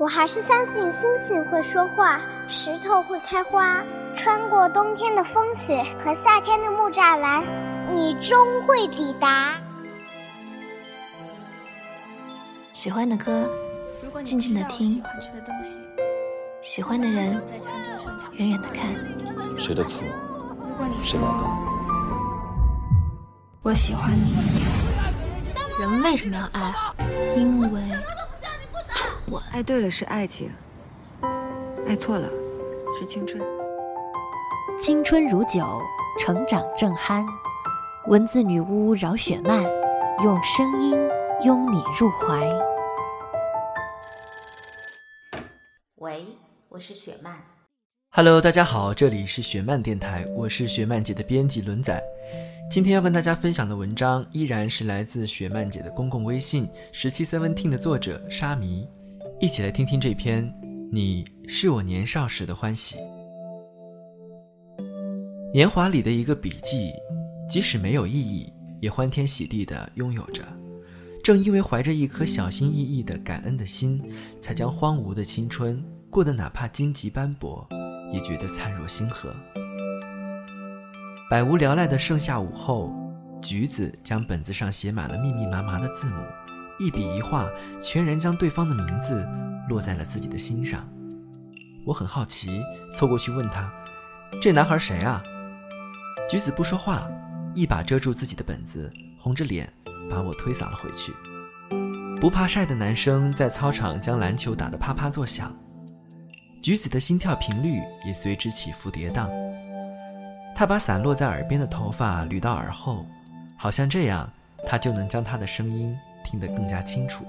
我还是相信星星会说话，石头会开花。穿过冬天的风雪和夏天的木栅栏，你终会抵达。喜欢的歌，静静的听；喜欢的人，远远的看。谁的错？谁买单？我喜欢你。人为什么要爱？因为。爱对了是爱情，爱错了是青春。青春如酒，成长正酣。文字女巫饶雪漫，用声音拥你入怀。喂，我是雪漫。Hello，大家好，这里是雪漫电台，我是雪漫姐的编辑轮仔。今天要跟大家分享的文章依然是来自雪漫姐的公共微信十七 seventeen 的作者沙弥。一起来听听这篇《你是我年少时的欢喜》。年华里的一个笔记，即使没有意义，也欢天喜地的拥有着。正因为怀着一颗小心翼翼的感恩的心，才将荒芜的青春过得哪怕荆棘斑驳，也觉得灿若星河。百无聊赖的盛夏午后，橘子将本子上写满了密密麻麻的字母。一笔一画，全然将对方的名字落在了自己的心上。我很好奇，凑过去问他：“这男孩谁啊？”橘子不说话，一把遮住自己的本子，红着脸把我推搡了回去。不怕晒的男生在操场将篮球打得啪啪作响，橘子的心跳频率也随之起伏跌宕。他把散落在耳边的头发捋到耳后，好像这样，他就能将他的声音。听得更加清楚。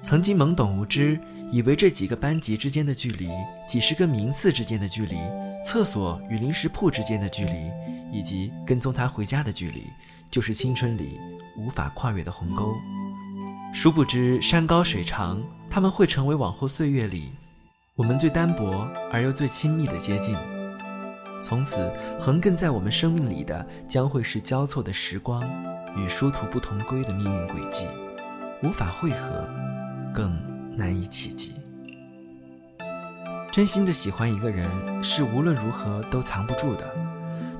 曾经懵懂无知，以为这几个班级之间的距离，几十个名次之间的距离，厕所与零食铺之间的距离，以及跟踪他回家的距离，就是青春里无法跨越的鸿沟。殊不知山高水长，他们会成为往后岁月里我们最单薄而又最亲密的接近。从此，横亘在我们生命里的，将会是交错的时光。与殊途不同归的命运轨迹，无法汇合，更难以企及。真心的喜欢一个人，是无论如何都藏不住的，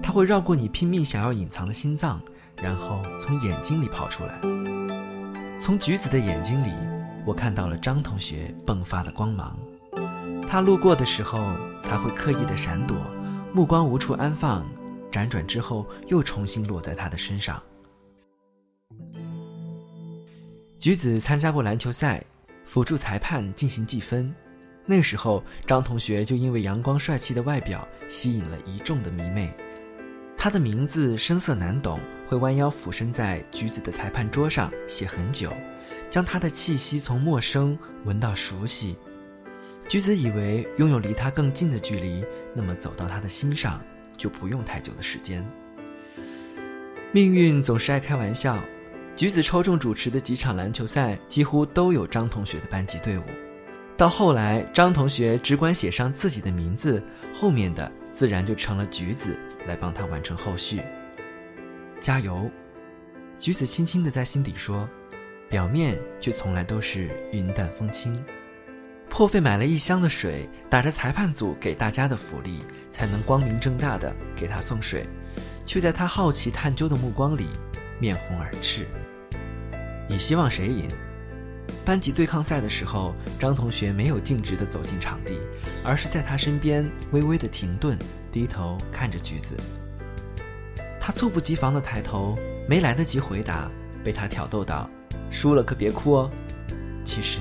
他会绕过你拼命想要隐藏的心脏，然后从眼睛里跑出来。从橘子的眼睛里，我看到了张同学迸发的光芒。他路过的时候，他会刻意的闪躲，目光无处安放，辗转之后又重新落在他的身上。橘子参加过篮球赛，辅助裁判进行计分。那时候，张同学就因为阳光帅气的外表吸引了一众的迷妹。他的名字声色难懂，会弯腰俯身在橘子的裁判桌上写很久，将他的气息从陌生闻到熟悉。橘子以为拥有离他更近的距离，那么走到他的心上就不用太久的时间。命运总是爱开玩笑。橘子抽中主持的几场篮球赛，几乎都有张同学的班级队伍。到后来，张同学只管写上自己的名字，后面的自然就成了橘子来帮他完成后续。加油！橘子轻轻地在心底说，表面却从来都是云淡风轻。破费买了一箱的水，打着裁判组给大家的福利，才能光明正大的给他送水，却在他好奇探究的目光里，面红耳赤。你希望谁赢？班级对抗赛的时候，张同学没有径直的走进场地，而是在他身边微微的停顿，低头看着橘子。他猝不及防的抬头，没来得及回答，被他挑逗道：“输了可别哭哦。”其实，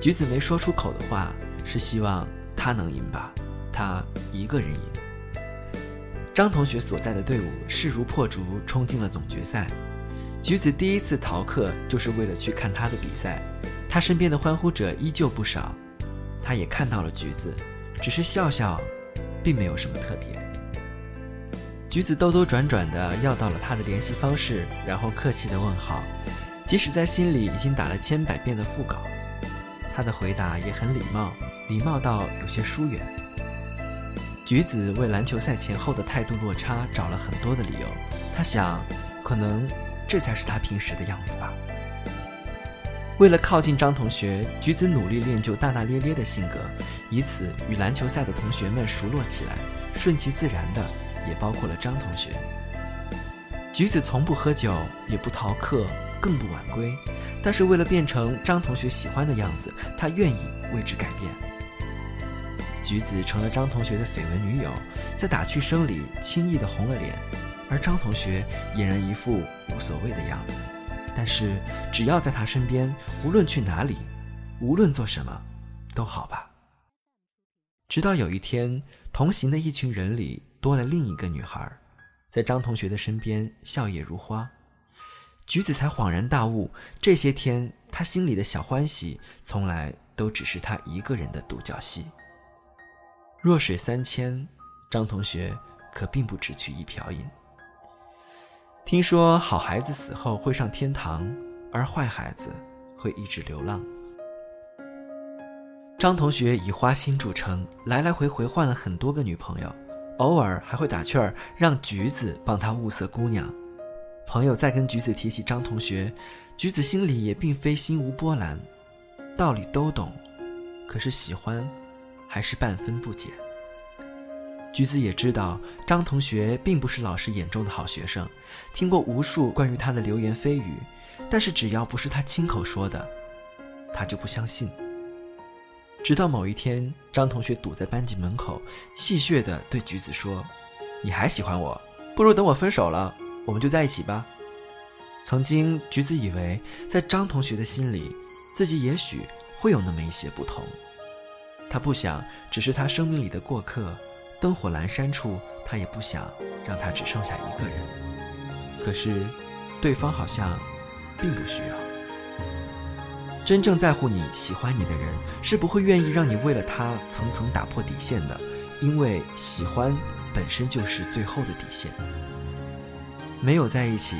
橘子没说出口的话是希望他能赢吧，他一个人赢。张同学所在的队伍势如破竹，冲进了总决赛。橘子第一次逃课，就是为了去看他的比赛。他身边的欢呼者依旧不少，他也看到了橘子，只是笑笑，并没有什么特别。橘子兜兜转转的要到了他的联系方式，然后客气的问好，即使在心里已经打了千百遍的副稿，他的回答也很礼貌，礼貌到有些疏远。橘子为篮球赛前后的态度落差找了很多的理由，他想，可能。这才是他平时的样子吧。为了靠近张同学，橘子努力练就大大咧咧的性格，以此与篮球赛的同学们熟络起来。顺其自然的，也包括了张同学。橘子从不喝酒，也不逃课，更不晚归。但是为了变成张同学喜欢的样子，他愿意为之改变。橘子成了张同学的绯闻女友，在打趣声里轻易的红了脸，而张同学俨然一副无所谓的样子。但是只要在他身边，无论去哪里，无论做什么，都好吧。直到有一天，同行的一群人里多了另一个女孩，在张同学的身边笑靥如花。橘子才恍然大悟，这些天他心里的小欢喜，从来都只是他一个人的独角戏。弱水三千，张同学可并不只取一瓢饮。听说好孩子死后会上天堂，而坏孩子会一直流浪。张同学以花心著称，来来回回换了很多个女朋友，偶尔还会打趣儿让橘子帮他物色姑娘。朋友再跟橘子提起张同学，橘子心里也并非心无波澜，道理都懂，可是喜欢，还是半分不减。橘子也知道张同学并不是老师眼中的好学生，听过无数关于他的流言蜚语，但是只要不是他亲口说的，他就不相信。直到某一天，张同学堵在班级门口，戏谑地对橘子说：“你还喜欢我？不如等我分手了。”我们就在一起吧。曾经，橘子以为在张同学的心里，自己也许会有那么一些不同。他不想只是他生命里的过客，灯火阑珊处，他也不想让他只剩下一个人。可是，对方好像并不需要。真正在乎你、喜欢你的人，是不会愿意让你为了他层层打破底线的，因为喜欢本身就是最后的底线。没有在一起，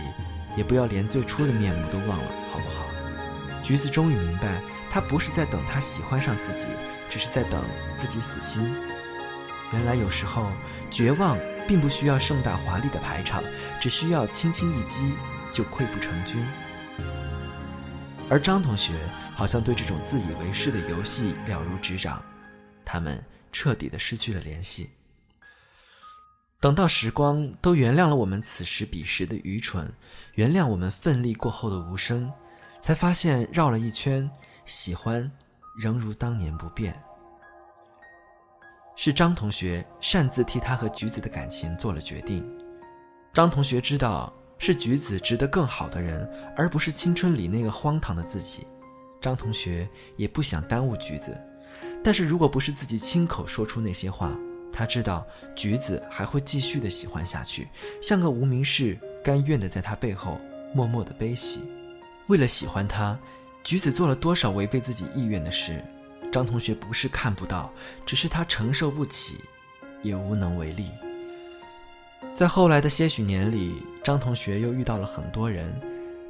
也不要连最初的面目都忘了，好不好？橘子终于明白，他不是在等他喜欢上自己，只是在等自己死心。原来有时候，绝望并不需要盛大华丽的排场，只需要轻轻一击就溃不成军。而张同学好像对这种自以为是的游戏了如指掌，他们彻底的失去了联系。等到时光都原谅了我们此时彼时的愚蠢，原谅我们奋力过后的无声，才发现绕了一圈，喜欢仍如当年不变。是张同学擅自替他和橘子的感情做了决定。张同学知道是橘子值得更好的人，而不是青春里那个荒唐的自己。张同学也不想耽误橘子，但是如果不是自己亲口说出那些话。他知道橘子还会继续的喜欢下去，像个无名氏，甘愿的在他背后默默的悲喜。为了喜欢他，橘子做了多少违背自己意愿的事？张同学不是看不到，只是他承受不起，也无能为力。在后来的些许年里，张同学又遇到了很多人，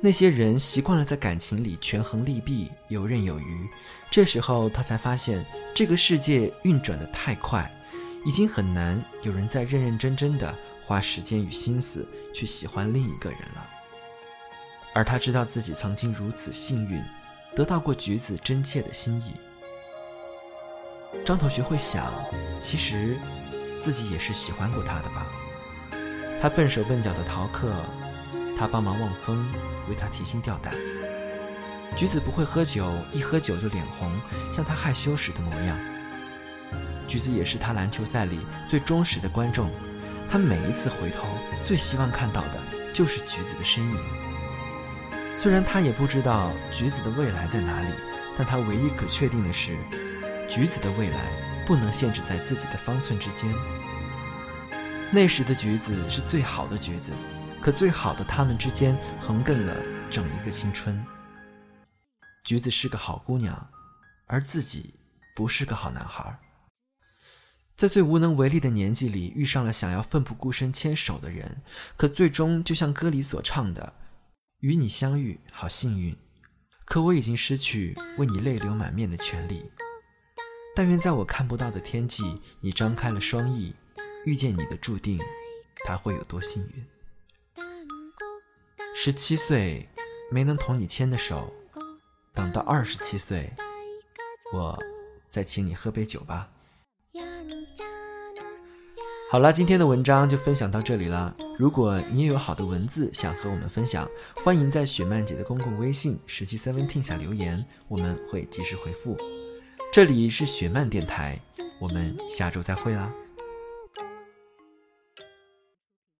那些人习惯了在感情里权衡利弊，游刃有余。这时候他才发现，这个世界运转的太快。已经很难有人再认认真真的花时间与心思去喜欢另一个人了。而他知道自己曾经如此幸运，得到过橘子真切的心意。张同学会想，其实自己也是喜欢过他的吧？他笨手笨脚的逃课，他帮忙望风，为他提心吊胆。橘子不会喝酒，一喝酒就脸红，像他害羞时的模样。橘子也是他篮球赛里最忠实的观众，他每一次回头，最希望看到的就是橘子的身影。虽然他也不知道橘子的未来在哪里，但他唯一可确定的是，橘子的未来不能限制在自己的方寸之间。那时的橘子是最好的橘子，可最好的他们之间横亘了整一个青春。橘子是个好姑娘，而自己不是个好男孩。在最无能为力的年纪里，遇上了想要奋不顾身牵手的人，可最终就像歌里所唱的：“与你相遇，好幸运，可我已经失去为你泪流满面的权利。但愿在我看不到的天际，你张开了双翼，遇见你的注定，他会有多幸运？”十七岁，没能同你牵的手，等到二十七岁，我再请你喝杯酒吧。好啦，今天的文章就分享到这里了。如果你也有好的文字想和我们分享，欢迎在雪曼姐的公共微信“十七 seventeen” 下留言，我们会及时回复。这里是雪漫电台，我们下周再会啦。